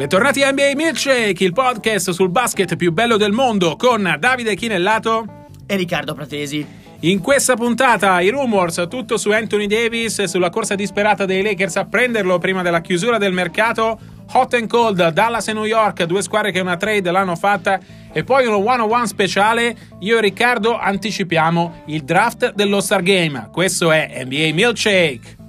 Bentornati a NBA Milkshake, il podcast sul basket più bello del mondo con Davide Chinellato e Riccardo Pratesi. In questa puntata i rumors, tutto su Anthony Davis e sulla corsa disperata dei Lakers a prenderlo prima della chiusura del mercato. Hot and cold, Dallas e New York, due squadre che una trade l'hanno fatta. E poi uno one-on-one speciale. Io e Riccardo anticipiamo il draft dello Star Game. Questo è NBA Milkshake.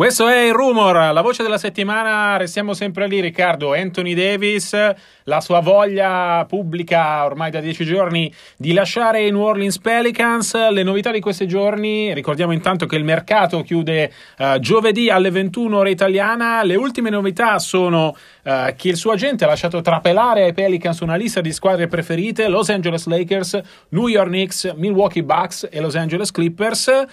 Questo è il rumor, la voce della settimana, restiamo sempre lì Riccardo, Anthony Davis, la sua voglia pubblica ormai da dieci giorni di lasciare i New Orleans Pelicans, le novità di questi giorni, ricordiamo intanto che il mercato chiude uh, giovedì alle 21 ore italiana, le ultime novità sono uh, che il suo agente ha lasciato trapelare ai Pelicans una lista di squadre preferite, Los Angeles Lakers, New York Knicks, Milwaukee Bucks e Los Angeles Clippers.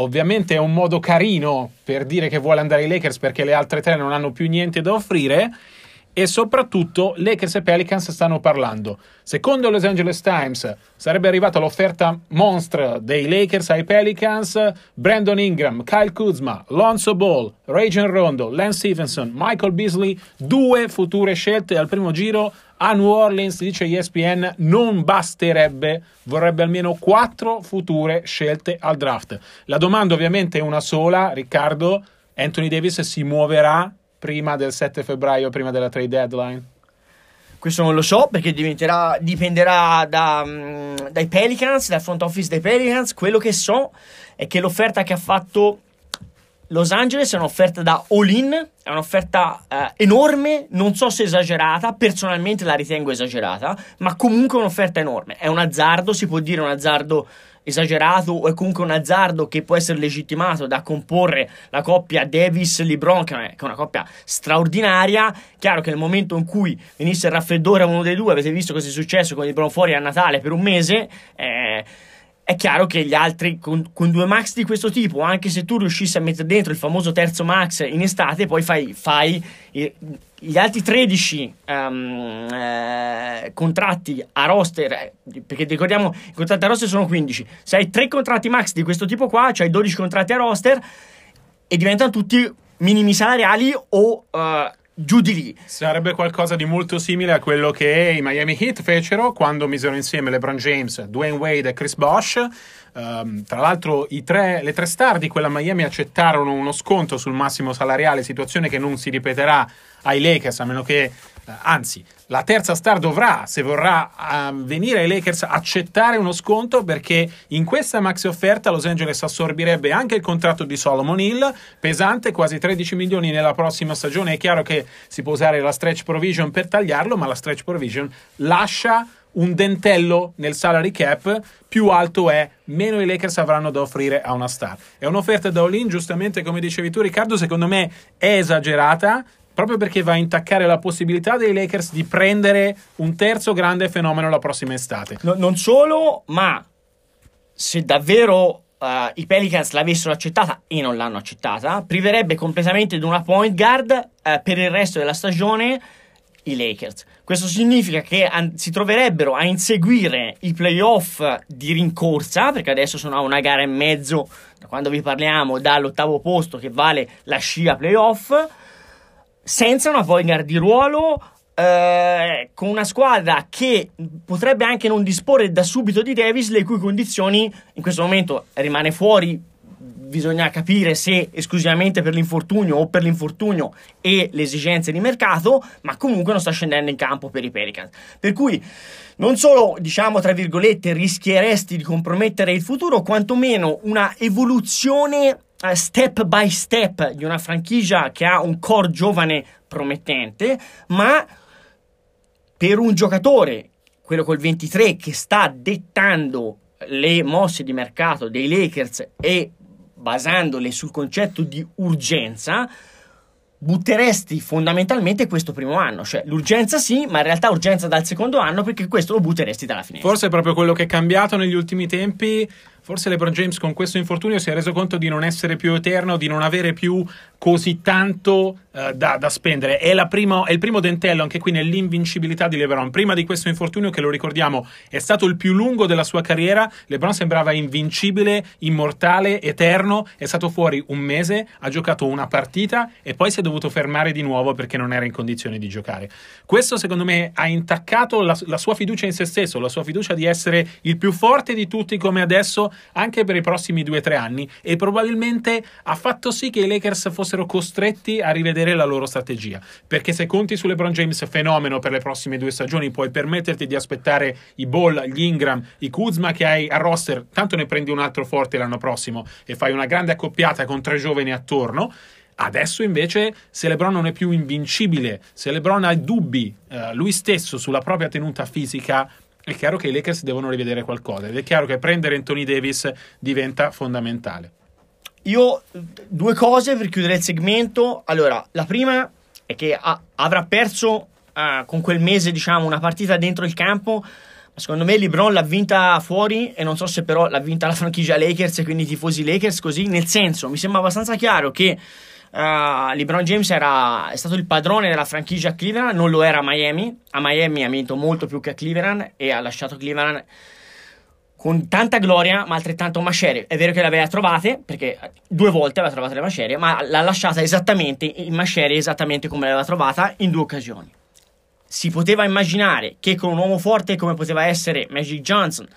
Ovviamente è un modo carino per dire che vuole andare ai Lakers perché le altre tre non hanno più niente da offrire e soprattutto Lakers e Pelicans stanno parlando. Secondo Los Angeles Times sarebbe arrivata l'offerta monstra dei Lakers ai Pelicans, Brandon Ingram, Kyle Kuzma, Lonzo Ball, Rajon Rondo, Lance Stevenson, Michael Beasley, due future scelte al primo giro a New Orleans, dice ESPN, non basterebbe, vorrebbe almeno quattro future scelte al draft. La domanda ovviamente è una sola, Riccardo, Anthony Davis si muoverà prima del 7 febbraio, prima della trade deadline? Questo non lo so perché dipenderà da, um, dai Pelicans, dal front office dei Pelicans. Quello che so è che l'offerta che ha fatto Los Angeles è un'offerta da all-in, è un'offerta eh, enorme, non so se esagerata, personalmente la ritengo esagerata, ma comunque un'offerta enorme. È un azzardo, si può dire un azzardo esagerato o è comunque un azzardo che può essere legittimato da comporre la coppia Davis-LeBron, che è una coppia straordinaria. Chiaro che nel momento in cui venisse il raffreddore a uno dei due, avete visto cosa è successo con LeBron fuori a Natale per un mese, eh, è chiaro che gli altri, con, con, due max di questo tipo, anche se tu riuscissi a mettere dentro il famoso terzo max in estate, poi fai, fai gli altri 13 um, eh, contratti a roster, eh, perché ricordiamo i contratti a roster sono 15, se hai tre contratti max di questo tipo qua, cioè 12 contratti a roster e diventano tutti minimi salariali o uh, giù di lì. Sarebbe qualcosa di molto simile a quello che i Miami Heat fecero quando misero insieme LeBron James, Dwayne Wade e Chris Bosh. Um, tra l'altro, tre, le tre star di quella Miami accettarono uno sconto sul massimo salariale, situazione che non si ripeterà ai Lakers, a meno che eh, anzi, la terza star dovrà, se vorrà uh, venire ai Lakers, accettare uno sconto perché in questa maxi offerta Los Angeles assorbirebbe anche il contratto di Solomon Hill, pesante, quasi 13 milioni nella prossima stagione. È chiaro che si può usare la stretch provision per tagliarlo, ma la stretch provision lascia un dentello nel salary cap, più alto è, meno i Lakers avranno da offrire a una star. È un'offerta da all-in, giustamente come dicevi tu Riccardo, secondo me è esagerata, proprio perché va a intaccare la possibilità dei Lakers di prendere un terzo grande fenomeno la prossima estate. No, non solo, ma se davvero Uh, i Pelicans l'avessero accettata e non l'hanno accettata, priverebbe completamente di una point guard uh, per il resto della stagione i Lakers. Questo significa che an- si troverebbero a inseguire i playoff di rincorsa, perché adesso sono a una gara e mezzo, da quando vi parliamo, dall'ottavo posto che vale la scia playoff senza una point di ruolo, eh, con una squadra che potrebbe anche non disporre da subito di Davis, le cui condizioni in questo momento rimane fuori. Bisogna capire se esclusivamente per l'infortunio o per l'infortunio e le esigenze di mercato, ma comunque non sta scendendo in campo per i Pelicans. Per cui non solo, diciamo, tra virgolette, rischieresti di compromettere il futuro, quantomeno una evoluzione step by step di una franchigia che ha un core giovane promettente, ma per un giocatore, quello col 23, che sta dettando le mosse di mercato dei Lakers e basandole sul concetto di urgenza, butteresti fondamentalmente questo primo anno. Cioè, l'urgenza sì, ma in realtà urgenza dal secondo anno perché questo lo butteresti dalla finestra. Forse è proprio quello che è cambiato negli ultimi tempi forse LeBron James con questo infortunio si è reso conto di non essere più eterno, di non avere più così tanto uh, da, da, spendere. È, prima, è, il primo dentello anche qui nell'invincibilità di LeBron. Prima di questo infortunio, che lo ricordiamo, è stato il più lungo della sua carriera. LeBron sembrava invincibile, immortale, eterno. È stato fuori un mese, ha giocato una partita e poi si è dovuto fermare di nuovo perché non era in condizione di giocare. Questo, secondo me, ha intaccato la, la sua fiducia in se stesso, la sua fiducia di essere il più forte di tutti come adesso, anche per i prossimi due o tre anni. E probabilmente ha fatto sì che i Lakers fossero costretti a rivedere la loro strategia. Perché se conti su LeBron James fenomeno per le prossime due stagioni, puoi permetterti di aspettare i Ball, gli Ingram, i Kuzma che hai a roster, tanto ne prendi un altro forte l'anno prossimo e fai una grande accoppiata con tre giovani attorno. Adesso invece, se LeBron non è più invincibile, se LeBron ha dubbi eh, lui stesso sulla propria tenuta fisica, è chiaro che i Lakers devono rivedere qualcosa ed è chiaro che prendere Anthony Davis diventa fondamentale. Io due cose per chiudere il segmento. Allora, la prima è che ha, avrà perso uh, con quel mese, diciamo, una partita dentro il campo. Ma secondo me LeBron l'ha vinta fuori e non so se però l'ha vinta la franchigia Lakers e quindi i tifosi Lakers così. Nel senso, mi sembra abbastanza chiaro che Uh, LeBron James era, è stato il padrone della franchigia Cleveland, non lo era a Miami. A Miami ha vinto molto più che a Cleveland e ha lasciato Cleveland con tanta gloria, ma altrettanto macerie. È vero che le aveva trovate, perché due volte aveva trovato le macerie, ma l'ha lasciata esattamente in macerie, esattamente come l'aveva trovata in due occasioni. Si poteva immaginare che con un uomo forte come poteva essere Magic Johnson,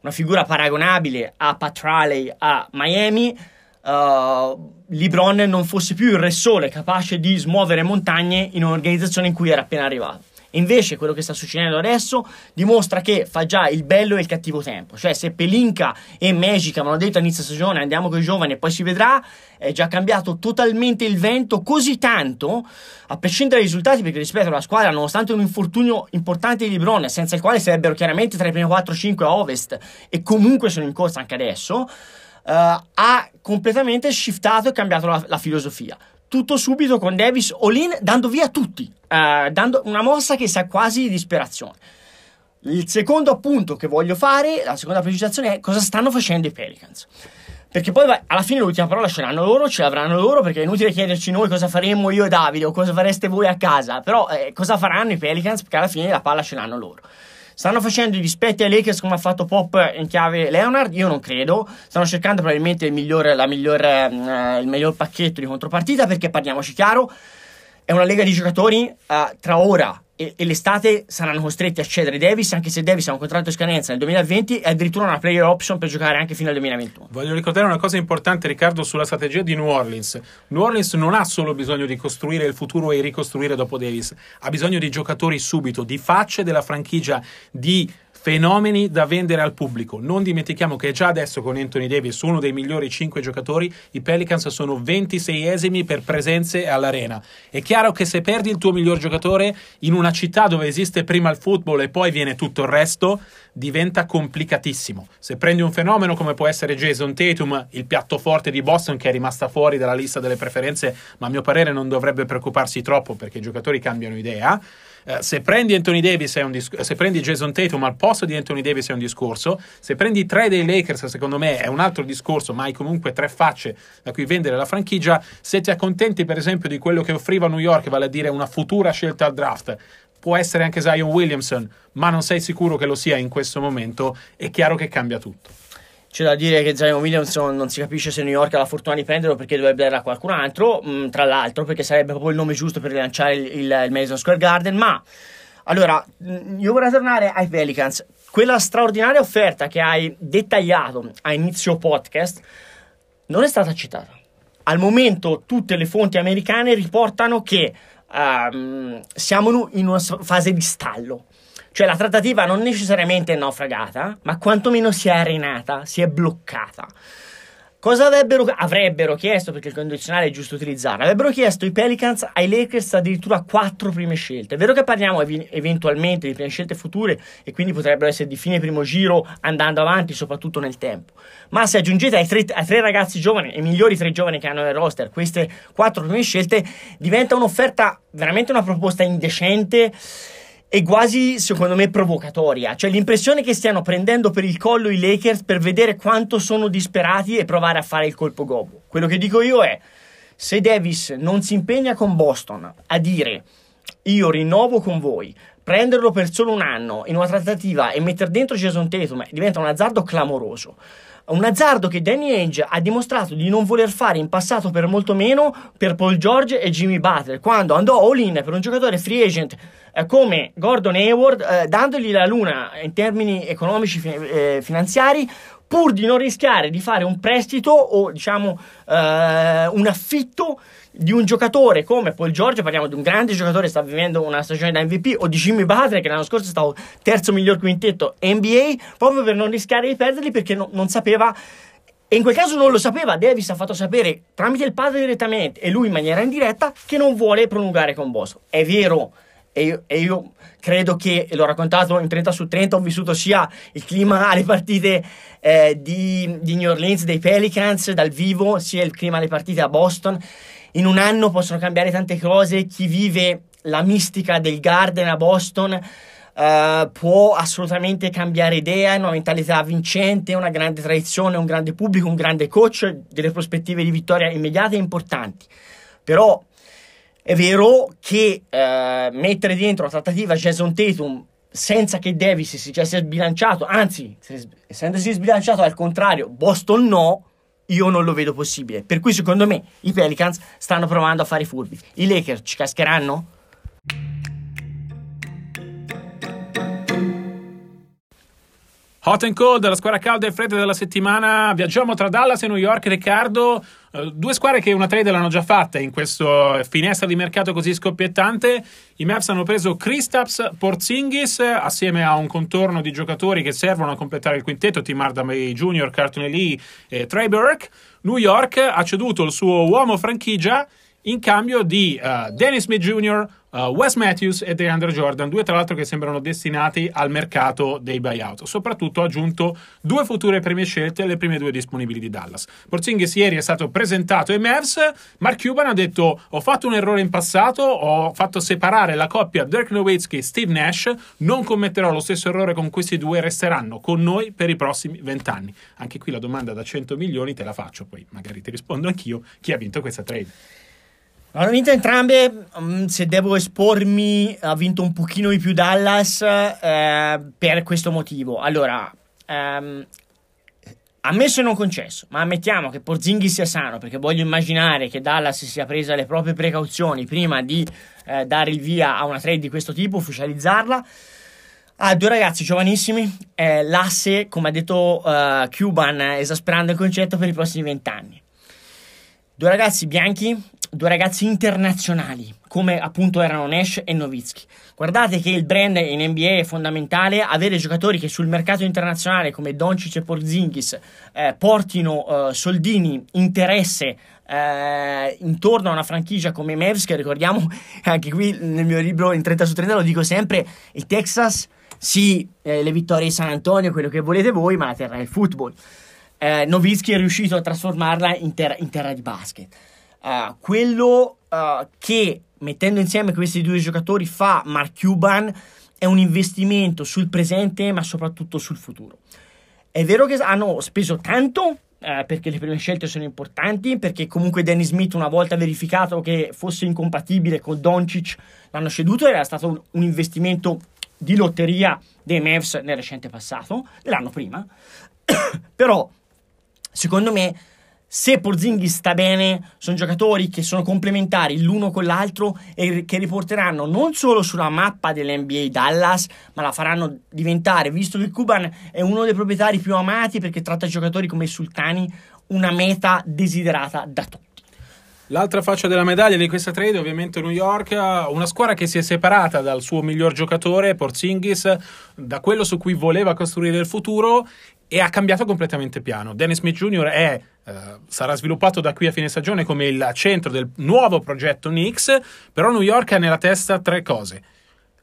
una figura paragonabile a Pat Riley a Miami, uh, LeBron non fosse più il re sole capace di smuovere montagne in un'organizzazione in cui era appena arrivato. Invece quello che sta succedendo adesso dimostra che fa già il bello e il cattivo tempo. Cioè se Pelinka e Magic avevano detto all'inizio stagione andiamo con i giovani e poi si vedrà, è già cambiato totalmente il vento così tanto, a prescindere dai risultati, perché rispetto alla squadra, nonostante un infortunio importante di Lebron, senza il quale sarebbero chiaramente tra i primi 4-5 a ovest e comunque sono in corsa anche adesso, ha completamente shiftato e cambiato la, la filosofia tutto subito con Davis all-in, dando via tutti, uh, dando una mossa che sa quasi di disperazione. Il secondo appunto che voglio fare, la seconda precisazione è cosa stanno facendo i Pelicans. Perché poi alla fine l'ultima parola ce l'hanno loro, ce l'avranno loro, perché è inutile chiederci noi cosa faremmo io e Davide o cosa fareste voi a casa. Però eh, cosa faranno i Pelicans? Perché alla fine la palla ce l'hanno loro. Stanno facendo i dispetti ai Lakers come ha fatto Pop in chiave Leonard? Io non credo. Stanno cercando probabilmente il miglior, miglior, eh, il miglior pacchetto di contropartita perché parliamoci chiaro, è una lega di giocatori eh, tra ora e, e, l'estate saranno costretti a cedere Davis, anche se Davis ha un contratto in scadenza nel 2020 e addirittura una player option per giocare anche fino al 2021. Voglio ricordare una cosa importante, Riccardo, sulla strategia di New Orleans. New Orleans non ha solo bisogno di costruire il futuro e ricostruire dopo Davis, ha bisogno di giocatori subito, di facce della franchigia, di fenomeni da vendere al pubblico. Non dimentichiamo che già adesso con Anthony Davis, uno dei migliori 5 giocatori, i Pelicans sono 26esimi per presenze all'arena. È chiaro che se perdi il tuo miglior giocatore in una città dove esiste prima il football e poi viene tutto il resto, diventa complicatissimo. Se prendi un fenomeno come può essere Jason Tatum, il piatto forte di Boston che è rimasta fuori dalla lista delle preferenze, ma a mio parere non dovrebbe preoccuparsi troppo perché i giocatori cambiano idea. Uh, se prendi Anthony Davis è un disc- se prendi Jason Tatum al posto di Anthony Davis è un discorso, se prendi tre dei Lakers secondo me è un altro discorso, ma hai comunque tre facce da cui vendere la franchigia, se ti accontenti per esempio di quello che offriva New York, vale a dire una futura scelta al draft, può essere anche Zion Williamson, ma non sei sicuro che lo sia in questo momento, è chiaro che cambia tutto. C'è da dire che Zion Williamson non si capisce se New York ha la fortuna di prenderlo perché dovrebbe darla a qualcun altro, mh, mm, tra l'altro perché sarebbe proprio il nome giusto per rilanciare il, il, il Madison Square Garden, ma allora mm, io vorrei tornare ai Pelicans. Quella straordinaria offerta che hai dettagliato a inizio podcast non è stata citata. Al momento tutte le fonti americane riportano che um, siamo in una fase di stallo. Cioè la trattativa non necessariamente è naufragata, ma quantomeno si è arenata, si è bloccata. Cosa avrebbero, avrebbero, chiesto, perché il condizionale è giusto utilizzare, avrebbero chiesto i Pelicans ai Lakers addirittura quattro prime scelte. È vero che parliamo ev- eventualmente di prime scelte future e quindi potrebbero essere di fine primo giro andando avanti, soprattutto nel tempo. Ma se aggiungete ai tre, ai tre ragazzi giovani, i migliori tre giovani che hanno nel roster, queste quattro prime scelte, diventa un'offerta, veramente una proposta indecente è quasi, secondo me, provocatoria. Cioè, l'impressione che stiano prendendo per il collo i Lakers per vedere quanto sono disperati e provare a fare il colpo gobo. Quello che dico io è, se Davis non si impegna con Boston a dire io rinnovo con voi, prenderlo per solo un anno in una trattativa e mettere dentro Jason Tatum diventa un azzardo clamoroso. Un azzardo che Danny Ainge ha dimostrato di non voler fare in passato per molto meno per Paul George e Jimmy Butler, quando andò all-in per un giocatore free agent eh, come Gordon Hayward, eh, dandogli la luna in termini economici eh, finanziari, pur di non rischiare di fare un prestito o diciamo eh, un affitto di un giocatore come Paul George, parliamo di un grande giocatore che sta vivendo una stagione da MVP, o di Jimmy Butler che l'anno scorso è stato terzo miglior quintetto NBA, proprio per non rischiare di perderli perché no, non sapeva e in quel caso non lo sapeva, Davis ha fatto sapere tramite il padre direttamente e lui in maniera indiretta che non vuole prolungare con Boston. È vero, e io, e io, credo che, l'ho raccontato in 30 su 30, ho vissuto sia il clima alle partite eh, di, di New Orleans, dei Pelicans dal vivo, sia il clima alle partite a Boston in un anno possono cambiare tante cose. Chi vive la mistica del Garden a Boston uh, può assolutamente cambiare idea, una mentalità vincente, una grande tradizione, un grande pubblico, un grande coach, delle prospettive di vittoria immediate e importanti. Però è vero che uh, mettere dentro la trattativa Jason Tatum senza che Davis si sia sbilanciato, anzi, essendosi sbilanciato al contrario, Boston no, io non lo vedo possibile. Per cui secondo me i Pelicans stanno provando a fare i furbi. I Lakers ci cascheranno? Hot and cold, la squadra calda e fredda della settimana. Viaggiamo tra Dallas e New York, Riccardo. Uh, due squadre che una trade l'hanno già fatta in questo finestra di mercato così scoppiettante. I Mavs hanno preso Kristaps Porzingis assieme a un contorno di giocatori che servono a completare il quintetto: Tim Hardaway Jr., Carton Lee e Trey Burke. New York ha ceduto il suo uomo franchigia in cambio di uh, Dennis Smith Jr., uh, Wes Matthews e DeAndre Jordan, due tra l'altro che sembrano destinati al mercato dei buyout. Soprattutto ha aggiunto due future prime scelte alle prime due disponibili di Dallas. Porzingis ieri è stato presentato ai Mavs, Mark Cuban ha detto ho fatto un errore in passato, ho fatto separare la coppia Dirk Nowitzki e Steve Nash, non commetterò lo stesso errore con questi due, resteranno con noi per i prossimi vent'anni. Anche qui la domanda da 100 milioni te la faccio, poi magari ti rispondo anch'io, chi ha vinto questa trade? Hanno vinto entrambe, mm, se devo espormi, ha vinto un pochino di più Dallas eh, per questo motivo. Allora, ehm, ammesso e non concesso, ma ammettiamo che Porzinghi sia sano, perché voglio immaginare che Dallas sia presa le proprie precauzioni prima di eh, dare il via a una trade di questo tipo, ufficializzarla. Ha due ragazzi giovanissimi, eh, l'asse, come ha detto uh, Cuban, esasperando il concetto per i prossimi vent'anni. Due ragazzi bianchi, due ragazzi internazionali, come appunto erano Nash e Novitsky. Guardate che il brand in NBA è fondamentale, avere giocatori che sul mercato internazionale come Doncic e Porzingis eh, portino eh, soldini, interesse eh, intorno a una franchigia come Mavs, che ricordiamo anche qui nel mio libro in 30 su 30 lo dico sempre, il Texas, sì, eh, le vittorie di San Antonio, quello che volete voi, ma la terra è il football eh, Novitsky è riuscito a trasformarla in, ter- in terra di basket. Uh, quello uh, che mettendo insieme questi due giocatori fa Mark Cuban è un investimento sul presente ma soprattutto sul futuro. È vero che hanno speso tanto eh, perché le prime scelte sono importanti, perché comunque Danny Smith una volta verificato che fosse incompatibile con Doncic l'hanno ceduto, era stato un, un investimento di lotteria dei Mavs nel recente passato, dell'anno prima, però secondo me se Porzinghi sta bene, sono giocatori che sono complementari l'uno con l'altro e che riporteranno non solo sulla mappa dell'NBA Dallas, ma la faranno diventare, visto che Cuban è uno dei proprietari più amati perché tratta giocatori come sultani, una meta desiderata da tutti. L'altra faccia della medaglia di questa trade, ovviamente New York, una squadra che si è separata dal suo miglior giocatore, Porzingis, da quello su cui voleva costruire il futuro e ha cambiato completamente piano. Dennis Smith Jr. È, eh, sarà sviluppato da qui a fine stagione come il centro del nuovo progetto Knicks, però New York ha nella testa tre cose.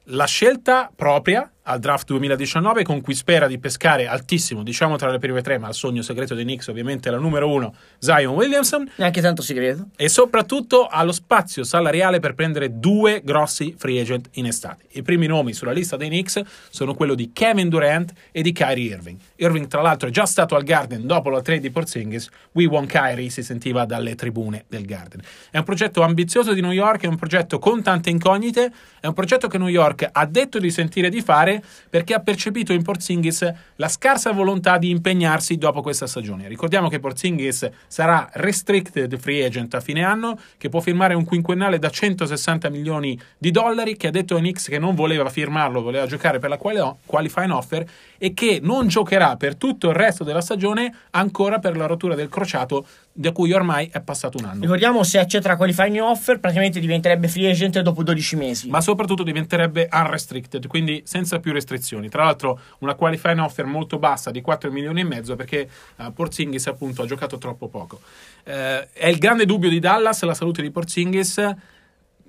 La scelta propria, al draft 2019 con cui spera di pescare altissimo, diciamo tra le prime tre, ma il sogno segreto dei Knicks ovviamente è la numero uno, Zion Williamson. Neanche tanto segreto. E soprattutto ha lo spazio salariale per prendere due grossi free agent in estate. I primi nomi sulla lista dei Knicks sono quello di Kevin Durant e di Kyrie Irving. Irving tra l'altro è già stato al Garden dopo la trade di Porzingis, We Want Kyrie si sentiva dalle tribune del Garden. È un progetto ambizioso di New York, è un progetto con tante incognite, è un progetto che New York ha detto di sentire di fare perché ha percepito in Porzingis la scarsa volontà di impegnarsi dopo questa stagione. Ricordiamo che Porzingis sarà restricted free agent a fine anno, che può firmare un quinquennale da 160 milioni di dollari, che ha detto ai Knicks che non voleva firmarlo, voleva giocare per la qualifying offer e che non giocherà per tutto il resto della stagione ancora per la rottura del crociato da cui ormai è passato un anno. Ricordiamo se accetta la qualifying offer praticamente diventerebbe free agent dopo 12 mesi. Ma soprattutto diventerebbe unrestricted, quindi senza più restrizioni. Tra l'altro una qualifying offer molto bassa di 4 milioni e mezzo perché uh, Porzingis appunto ha giocato troppo poco. Uh, è il grande dubbio di Dallas la salute di Porzingis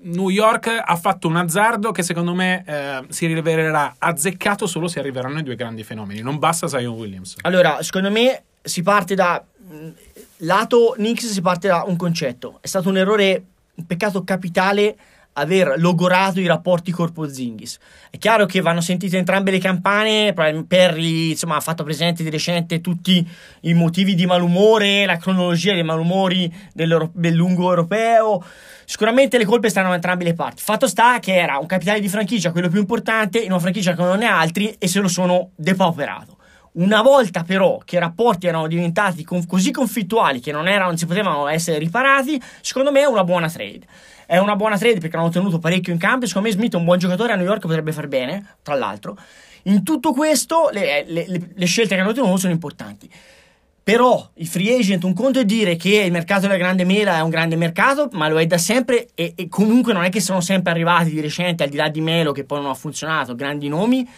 New York ha fatto un azzardo che secondo me eh, si rivelerà azzeccato solo se arriveranno i due grandi fenomeni. Non basta Zion Williams. Allora, secondo me si parte da mm, lato Knicks si parte da un concetto. È stato un errore, un peccato capitale aver logorato i rapporti corpo Zingis. È chiaro che vanno sentite entrambe le campane, Perry insomma, ha fatto presente di recente tutti i motivi di malumore, la cronologia dei malumori del lungo europeo. Sicuramente le colpe stanno da entrambe le parti. Fatto sta che era un capitale di franchigia, quello più importante, in una franchigia che non ne ha altri e se lo sono depauperato. Una volta però che i rapporti erano diventati con, così conflittuali che non, erano, non si potevano essere riparati, secondo me è una buona trade. È una buona trade perché hanno ottenuto parecchio in cambio. Secondo me Smith è un buon giocatore, a New York potrebbe far bene, tra l'altro. In tutto questo le, le, le, le scelte che hanno ottenuto sono importanti. Però i free agent, un conto è dire che il mercato della grande mela è un grande mercato, ma lo è da sempre e, e, comunque non è che sono sempre arrivati di recente, al di là di Melo che poi non ha funzionato, grandi nomi.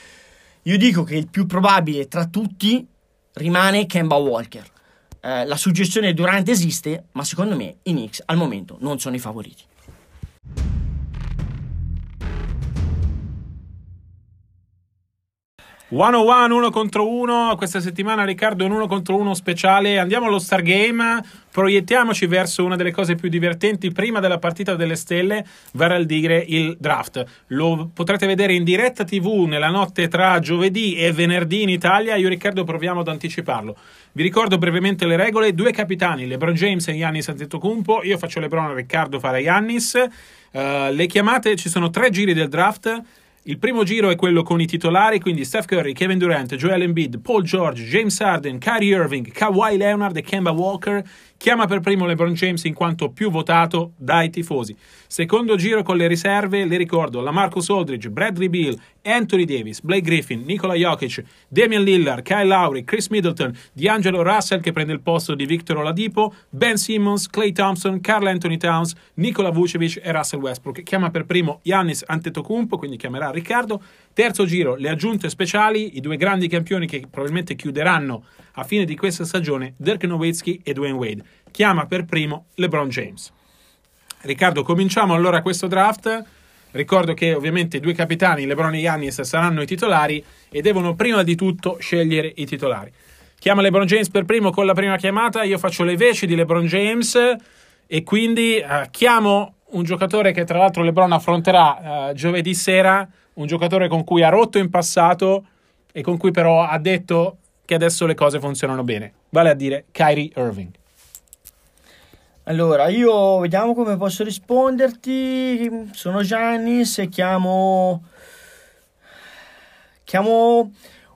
Io dico che il più probabile tra tutti rimane Kemba Walker. Eh, la suggestione Durante esiste, ma secondo me i Knicks al momento non sono i favoriti. 101 uno contro uno. Questa settimana Riccardo un uno contro uno speciale. Andiamo allo Star Game. Proiettiamoci verso una delle cose più divertenti prima della partita delle stelle. Vale a dire il draft. Lo potrete vedere in diretta tv nella notte tra giovedì e venerdì in Italia. Io Riccardo proviamo ad anticiparlo. Vi ricordo brevemente le regole. Due capitani LeBron James e Giannis Antetokounmpo. Io faccio LeBron Riccardo farà Giannis. Uh, le chiamate ci sono tre giri del draft il primo giro è quello con i titolari, quindi Steph Curry, Kevin Durant, Joel Embiid, Paul George, James Harden, Kyrie Irving, Kawhi Leonard e Kemba Walker chiama per primo LeBron James in quanto più votato dai tifosi. Secondo giro con le riserve, le ricordo, la Marcus Aldridge, Bradley Beal, Anthony Davis, Blake Griffin, Nikola Jokic, Damian Lillard, Kyle Lowry, Chris Middleton, D'Angelo Russell che prende il posto di Victor Oladipo, Ben Simmons, Clay Thompson, Carl Anthony Towns, Nikola Vucevic e Russell Westbrook. Chiama per primo Giannis Antetokounmpo, quindi chiamerà Riccardo. Terzo giro, le aggiunte speciali, i due grandi campioni che probabilmente chiuderanno a fine di questa stagione, Dirk Nowitzki e Dwayne Wade. Chiama per primo LeBron James. Riccardo, cominciamo allora questo draft. Ricordo che ovviamente i due capitani, LeBron e Giannis, saranno i titolari e devono prima di tutto scegliere i titolari. Chiama LeBron James per primo con la prima chiamata, io faccio le veci di LeBron James e quindi uh, chiamo un giocatore che tra l'altro LeBron affronterà uh, giovedì sera, un giocatore con cui ha rotto in passato e con cui però ha detto che adesso le cose funzionano bene, vale a dire Kyrie Irving. Allora, io vediamo come posso risponderti. Sono Gianni, se chiamo chiamo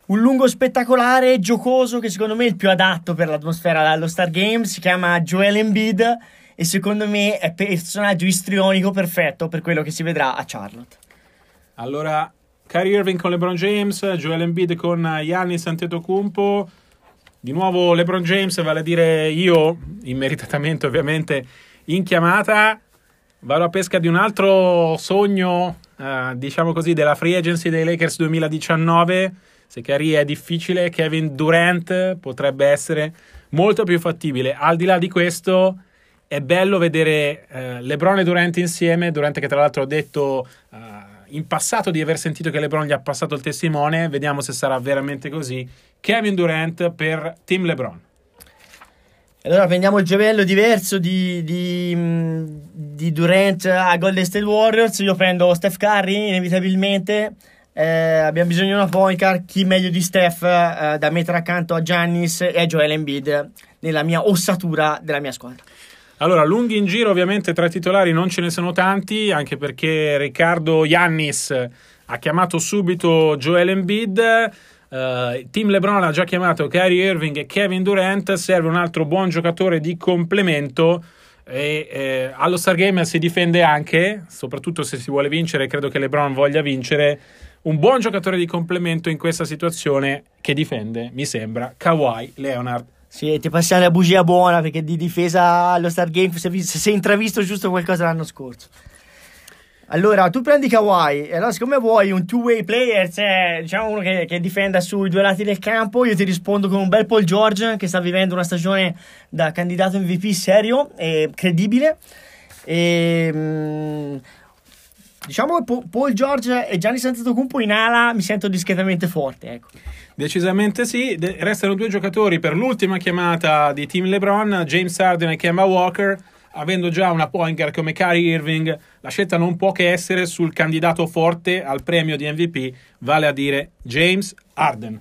un lungo spettacolare giocoso che secondo me è il più adatto per l'atmosfera dello Star Game, si chiama Joel Embiid e secondo me è personaggio istrionico perfetto per quello che si vedrà a Charlotte. Allora, Kyrie Irving con LeBron James, Joel Embiid con Giannis Antetokounmpo. Di nuovo LeBron James, vale a dire io, immeritatamente ovviamente, in chiamata. Vado a pesca di un altro sogno, eh, diciamo così, della free agency dei Lakers 2019. Se Kyrie è difficile, Kevin Durant potrebbe essere molto più fattibile. Al di là di questo, è bello vedere eh, LeBron e Durant insieme. Durant che tra l'altro ha detto... Uh, in passato di aver sentito che LeBron gli ha passato il testimone, vediamo se sarà veramente così. Kevin Durant per Team LeBron. Allora prendiamo il giovello diverso di, di, di, Durant a Golden State Warriors. Io prendo Steph Curry, inevitabilmente. Eh, abbiamo bisogno di una point guard. Chi meglio di Steph eh, da mettere accanto a Giannis e a Joel Embiid nella mia ossatura della mia squadra. Allora, lunghi in giro, ovviamente tra i titolari non ce ne sono tanti, anche perché Riccardo Iannis ha chiamato subito Joel Embiid. Uh, Team LeBron ha già chiamato Kyrie Irving e Kevin Durant. Serve un altro buon giocatore di complemento. E eh, allo Star Game si difende anche, soprattutto se si vuole vincere. Credo che LeBron voglia vincere. Un buon giocatore di complemento in questa situazione che difende, mi sembra, Kawhi Leonard. Sì, ti passiamo la bugia buona perché di difesa allo Star Game si è intravisto giusto qualcosa l'anno scorso. Allora, tu prendi Kawhi, e allora siccome vuoi un two-way player, cioè diciamo uno che, che, difenda sui due lati del campo, io ti rispondo con un bel Paul George che sta vivendo una stagione da candidato MVP serio e credibile. E, mh, mm, diciamo che Paul George e Gianni Santatocumpo in ala mi sento discretamente forte, ecco. Decisamente sì, De- restano due giocatori per l'ultima chiamata di Team LeBron, James Harden e Kemba Walker. Avendo già una point guard come Kyrie Irving, la scelta non può che essere sul candidato forte al premio di MVP, vale a dire James Harden.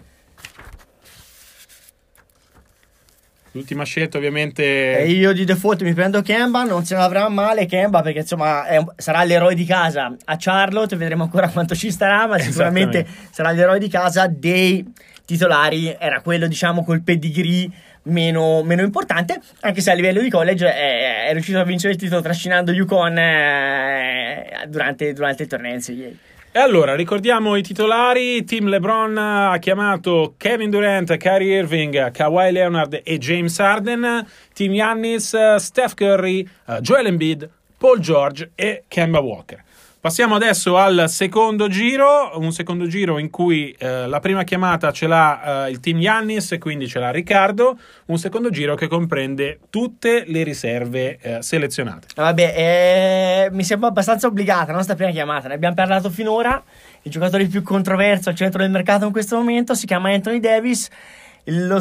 L'ultima scelta ovviamente... E io di default mi prendo Kemba, non se ne avrà male Kemba perché insomma un... sarà l'eroe di casa. A Charlotte, vedremo ancora quanto ci starà, ma sicuramente sarà l'eroe di casa dei titolari, era quello diciamo col pedigree meno, meno importante, anche se a livello di college è, è riuscito a vincere il titolo trascinando Yukon eh, durante, durante il torneo NCAA. E allora, ricordiamo i titolari. Team LeBron ha chiamato Kevin Durant, Kyrie Irving, Kawhi Leonard e James Harden. Team Yannis, Steph Curry, Joel Embiid, Paul George e Kemba Walker. Passiamo adesso al secondo giro, un secondo giro in cui eh, la prima chiamata ce l'ha eh, il team Yannis, quindi ce l'ha Riccardo, un secondo giro che comprende tutte le riserve eh, selezionate. Vabbè, eh, mi sembra abbastanza obbligata la nostra prima chiamata, ne abbiamo parlato finora, il giocatore più controverso al centro del mercato in questo momento si chiama Anthony Davis lo,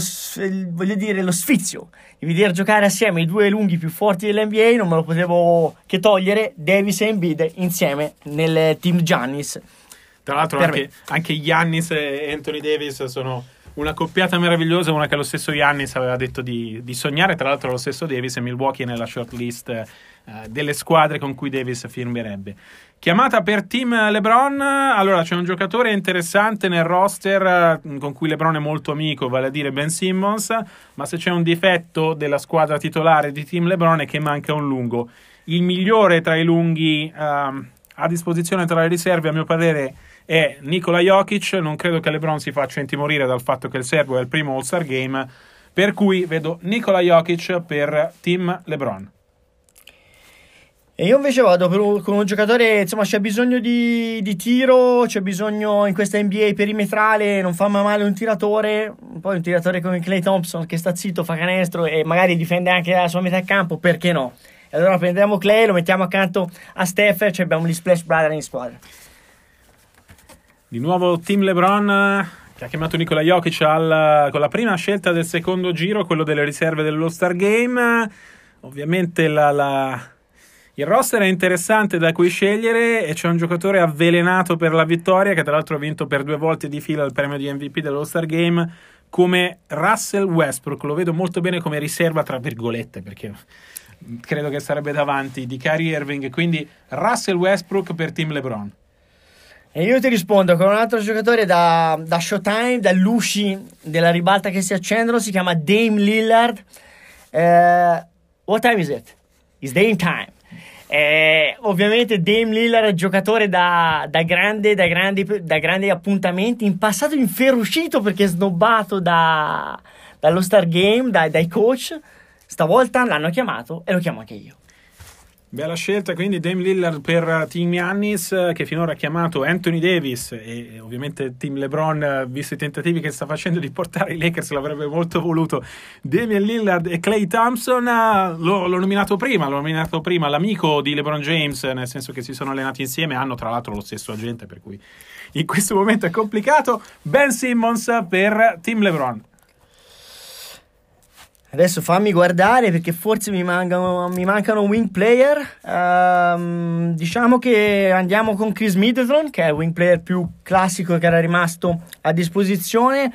voglio dire, lo sfizio di vedere giocare assieme i due lunghi più forti dell'NBA non me lo potevo che togliere Davis e Embiid insieme nel team Giannis. Tra l'altro anche, anche Giannis e Anthony Davis sono una coppiata meravigliosa, una che lo stesso Giannis aveva detto di, di sognare, tra l'altro lo stesso Davis e Milwaukee nella shortlist eh, delle squadre con cui Davis firmerebbe. Chiamata per team LeBron, allora c'è un giocatore interessante nel roster eh, con cui LeBron è molto amico, vale a dire Ben Simmons, ma se c'è un difetto della squadra titolare di team LeBron è che manca un lungo. Il migliore tra i lunghi uh, a disposizione tra le riserve, a mio parere, è Nikola Jokic. Non credo che LeBron si faccia intimorire dal fatto che il serbo è il primo All-Star Game, per cui vedo Nikola Jokic per team LeBron. E io invece vado un, con un giocatore, insomma, c'è bisogno di, di, tiro, c'è bisogno in questa NBA perimetrale, non fa male un tiratore, poi un tiratore come Clay Thompson che sta zitto, fa canestro e magari difende anche la sua metà campo, perché no? E allora prendiamo Clay, lo mettiamo accanto a Steph e abbiamo gli Splash Brother in squadra. Di nuovo Team LeBron che ha chiamato Nikola Jokic al, con la prima scelta del secondo giro, quello delle riserve dell'All-Star Game. Ovviamente la, la il roster è interessante da cui scegliere e c'è un giocatore avvelenato per la vittoria che tra l'altro ha vinto per due volte di fila il premio di MVP dell'All-Star Game come Russell Westbrook. Lo vedo molto bene come riserva tra virgolette perché credo che sarebbe davanti di Kyrie Irving. Quindi Russell Westbrook per Team LeBron. E io ti rispondo con un altro giocatore da, da Showtime, da Luci della ribalta che si accendono, si chiama Dame Lillard. Uh, what time is it? It's Dame time. Eh, ovviamente Dame Lillard è giocatore da, da, grande, da, grandi, da, grandi, appuntamenti, in passato inferuscito perché snobbato da, dallo Star Game, dai coach. Stavolta l'hanno chiamato e lo chiamo anche io. Bella scelta, quindi Dame Lillard per Team Yannis che finora ha chiamato Anthony Davis e ovviamente Team LeBron, visto i tentativi che sta facendo di portare i Lakers, l'avrebbe molto voluto. Damian Lillard e Clay Thompson l'ho, l'ho nominato prima, l'ho nominato prima l'amico di LeBron James, nel senso che si sono allenati insieme, hanno tra l'altro lo stesso agente, per cui in questo momento è complicato. Ben Simmons per Team LeBron. Adesso fammi guardare perché forse mi mancano, mi mancano wing player. Um, diciamo che andiamo con Chris Middleton, che è il wing player più classico che era rimasto a disposizione.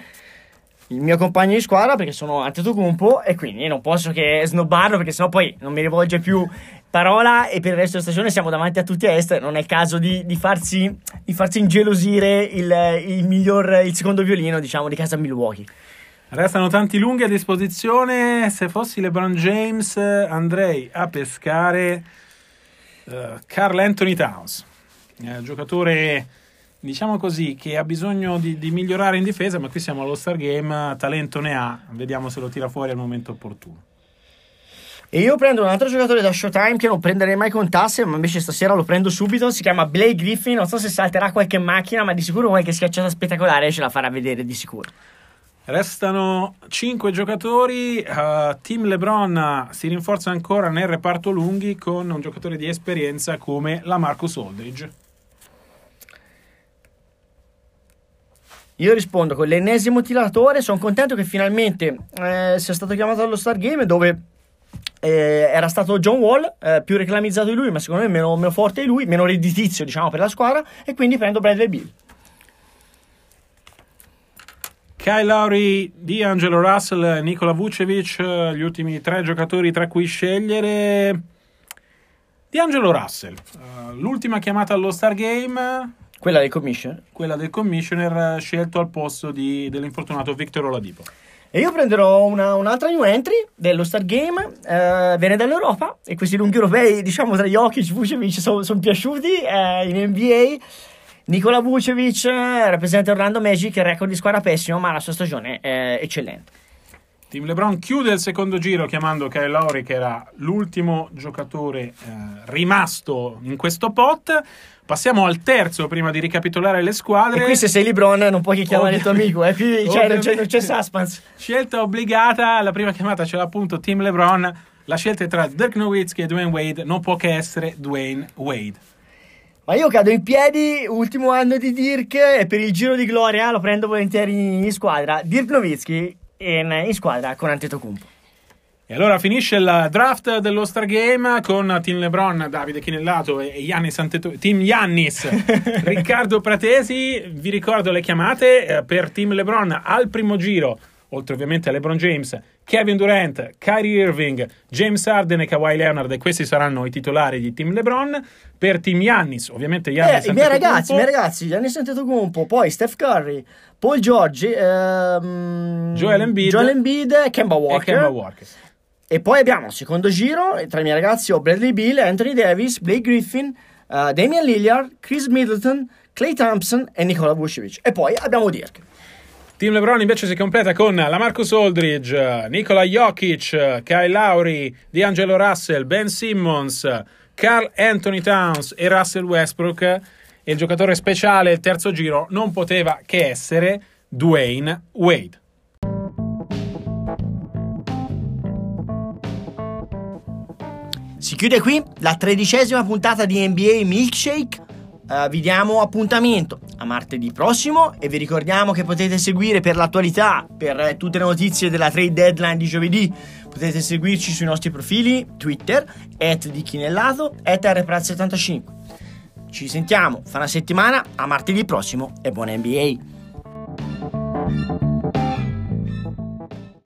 Il mio compagno di squadra perché sono Antetokounmpo e quindi non posso che snobbarlo perché sennò poi non mi rivolge più parola e per il resto della stagione siamo davanti a tutti a est. Non è il caso di, di, farsi, di farsi ingelosire il, il, miglior, il secondo violino diciamo di casa Milwaukee. Restano tanti lunghi a disposizione. Se fossi LeBron James, andrei a pescare uh, Carl Anthony Towns, eh, giocatore, diciamo così, che ha bisogno di, di, migliorare in difesa, ma qui siamo allo Star Game, talento ne ha, vediamo se lo tira fuori al momento opportuno. E io prendo un altro giocatore da Showtime che non prenderei mai con tasse, ma invece stasera lo prendo subito. Si chiama Blake Griffin. Non so se salterà qualche macchina, ma di sicuro qualche schiacciata spettacolare ce la farà vedere di sicuro. Restano 5 giocatori. Uh, Team LeBron si rinforza ancora nel reparto lunghi con un giocatore di esperienza come la Marcus Aldridge. Io rispondo con l'ennesimo tiratore. Sono contento che finalmente eh, sia stato chiamato allo Star Game dove eh, era stato John Wall, eh, più reclamizzato di lui, ma secondo me meno, meno forte di lui, meno redditizio diciamo per la squadra. E quindi prendo Bradley Bill. Kyle Lowry, D'Angelo Russell, Nikola Vucevic, gli ultimi tre giocatori tra cui scegliere. D'Angelo Russell, uh, l'ultima chiamata allo Star Game. Quella del commissioner? Quella del commissioner scelto al posto di, dell'infortunato Victor Oladipo. E io prenderò una, un'altra new entry dello Star Game, eh, viene dall'Europa e questi lunghi europei, diciamo tra Jokic e Vucevic, sono son piaciuti eh, in NBA. Nikola Vucevic eh, rappresenta Orlando Magic, record di squadra pessimo, ma la sua stagione è eccellente. Team LeBron chiude il secondo giro chiamando Kyle Lowry, che era l'ultimo giocatore eh, rimasto in questo pot. Passiamo al terzo prima di ricapitolare le squadre. E qui se sei LeBron non puoi chiamare il tuo amico, eh? qui cioè, non, c'è, non c'è suspense. Scelta obbligata, la prima chiamata ce l'ha appunto Team LeBron. La scelta è tra Dirk Nowitzki e Dwayne Wade, non può che essere Dwayne Wade. Ma io cado in piedi, ultimo anno di Dirk e per il giro di gloria lo prendo volentieri in squadra. Dirk Nowitzki in, in squadra con Antetokounmpo. E allora finisce il draft dello Star Game con Team LeBron, Davide Chinellato e Giannis Anteto- Team Yannis, Riccardo Pratesi. Vi ricordo le chiamate eh, per Team LeBron al primo giro oltre ovviamente a LeBron James, Kevin Durant, Kyrie Irving, James Harden e Kawhi Leonard, e questi saranno i titolari di Team LeBron. Per Team Yannis, ovviamente Yannis eh, i miei ragazzi, i miei ragazzi, Yannis Antetokounmpo, poi Steph Curry, Paul George, ehm, Joel Embiid, Joel Embiid e Kemba Walker. E, Kemba Walker. e poi abbiamo il secondo giro, tra i miei ragazzi ho Bradley Bill, Anthony Davis, Blake Griffin, uh, Damian Lillard, Chris Middleton, Clay Thompson e Nikola Vucevic. E poi abbiamo Dirk. Team LeBron invece si completa con la Marcus Aldridge, Nikola Jokic, Kyle Lowry, D'Angelo Russell, Ben Simmons, Carl Anthony Towns e Russell Westbrook. E il giocatore speciale, il terzo giro, non poteva che essere Dwayne Wade. Si chiude qui la tredicesima puntata di NBA Milkshake Uh, vi diamo appuntamento a martedì prossimo e vi ricordiamo che potete seguire per l'attualità, per eh, tutte le notizie della trade deadline di giovedì, potete seguirci sui nostri profili Twitter, at di Chinellato, at rpraz75. Ci sentiamo fra una settimana, a martedì prossimo e buona NBA!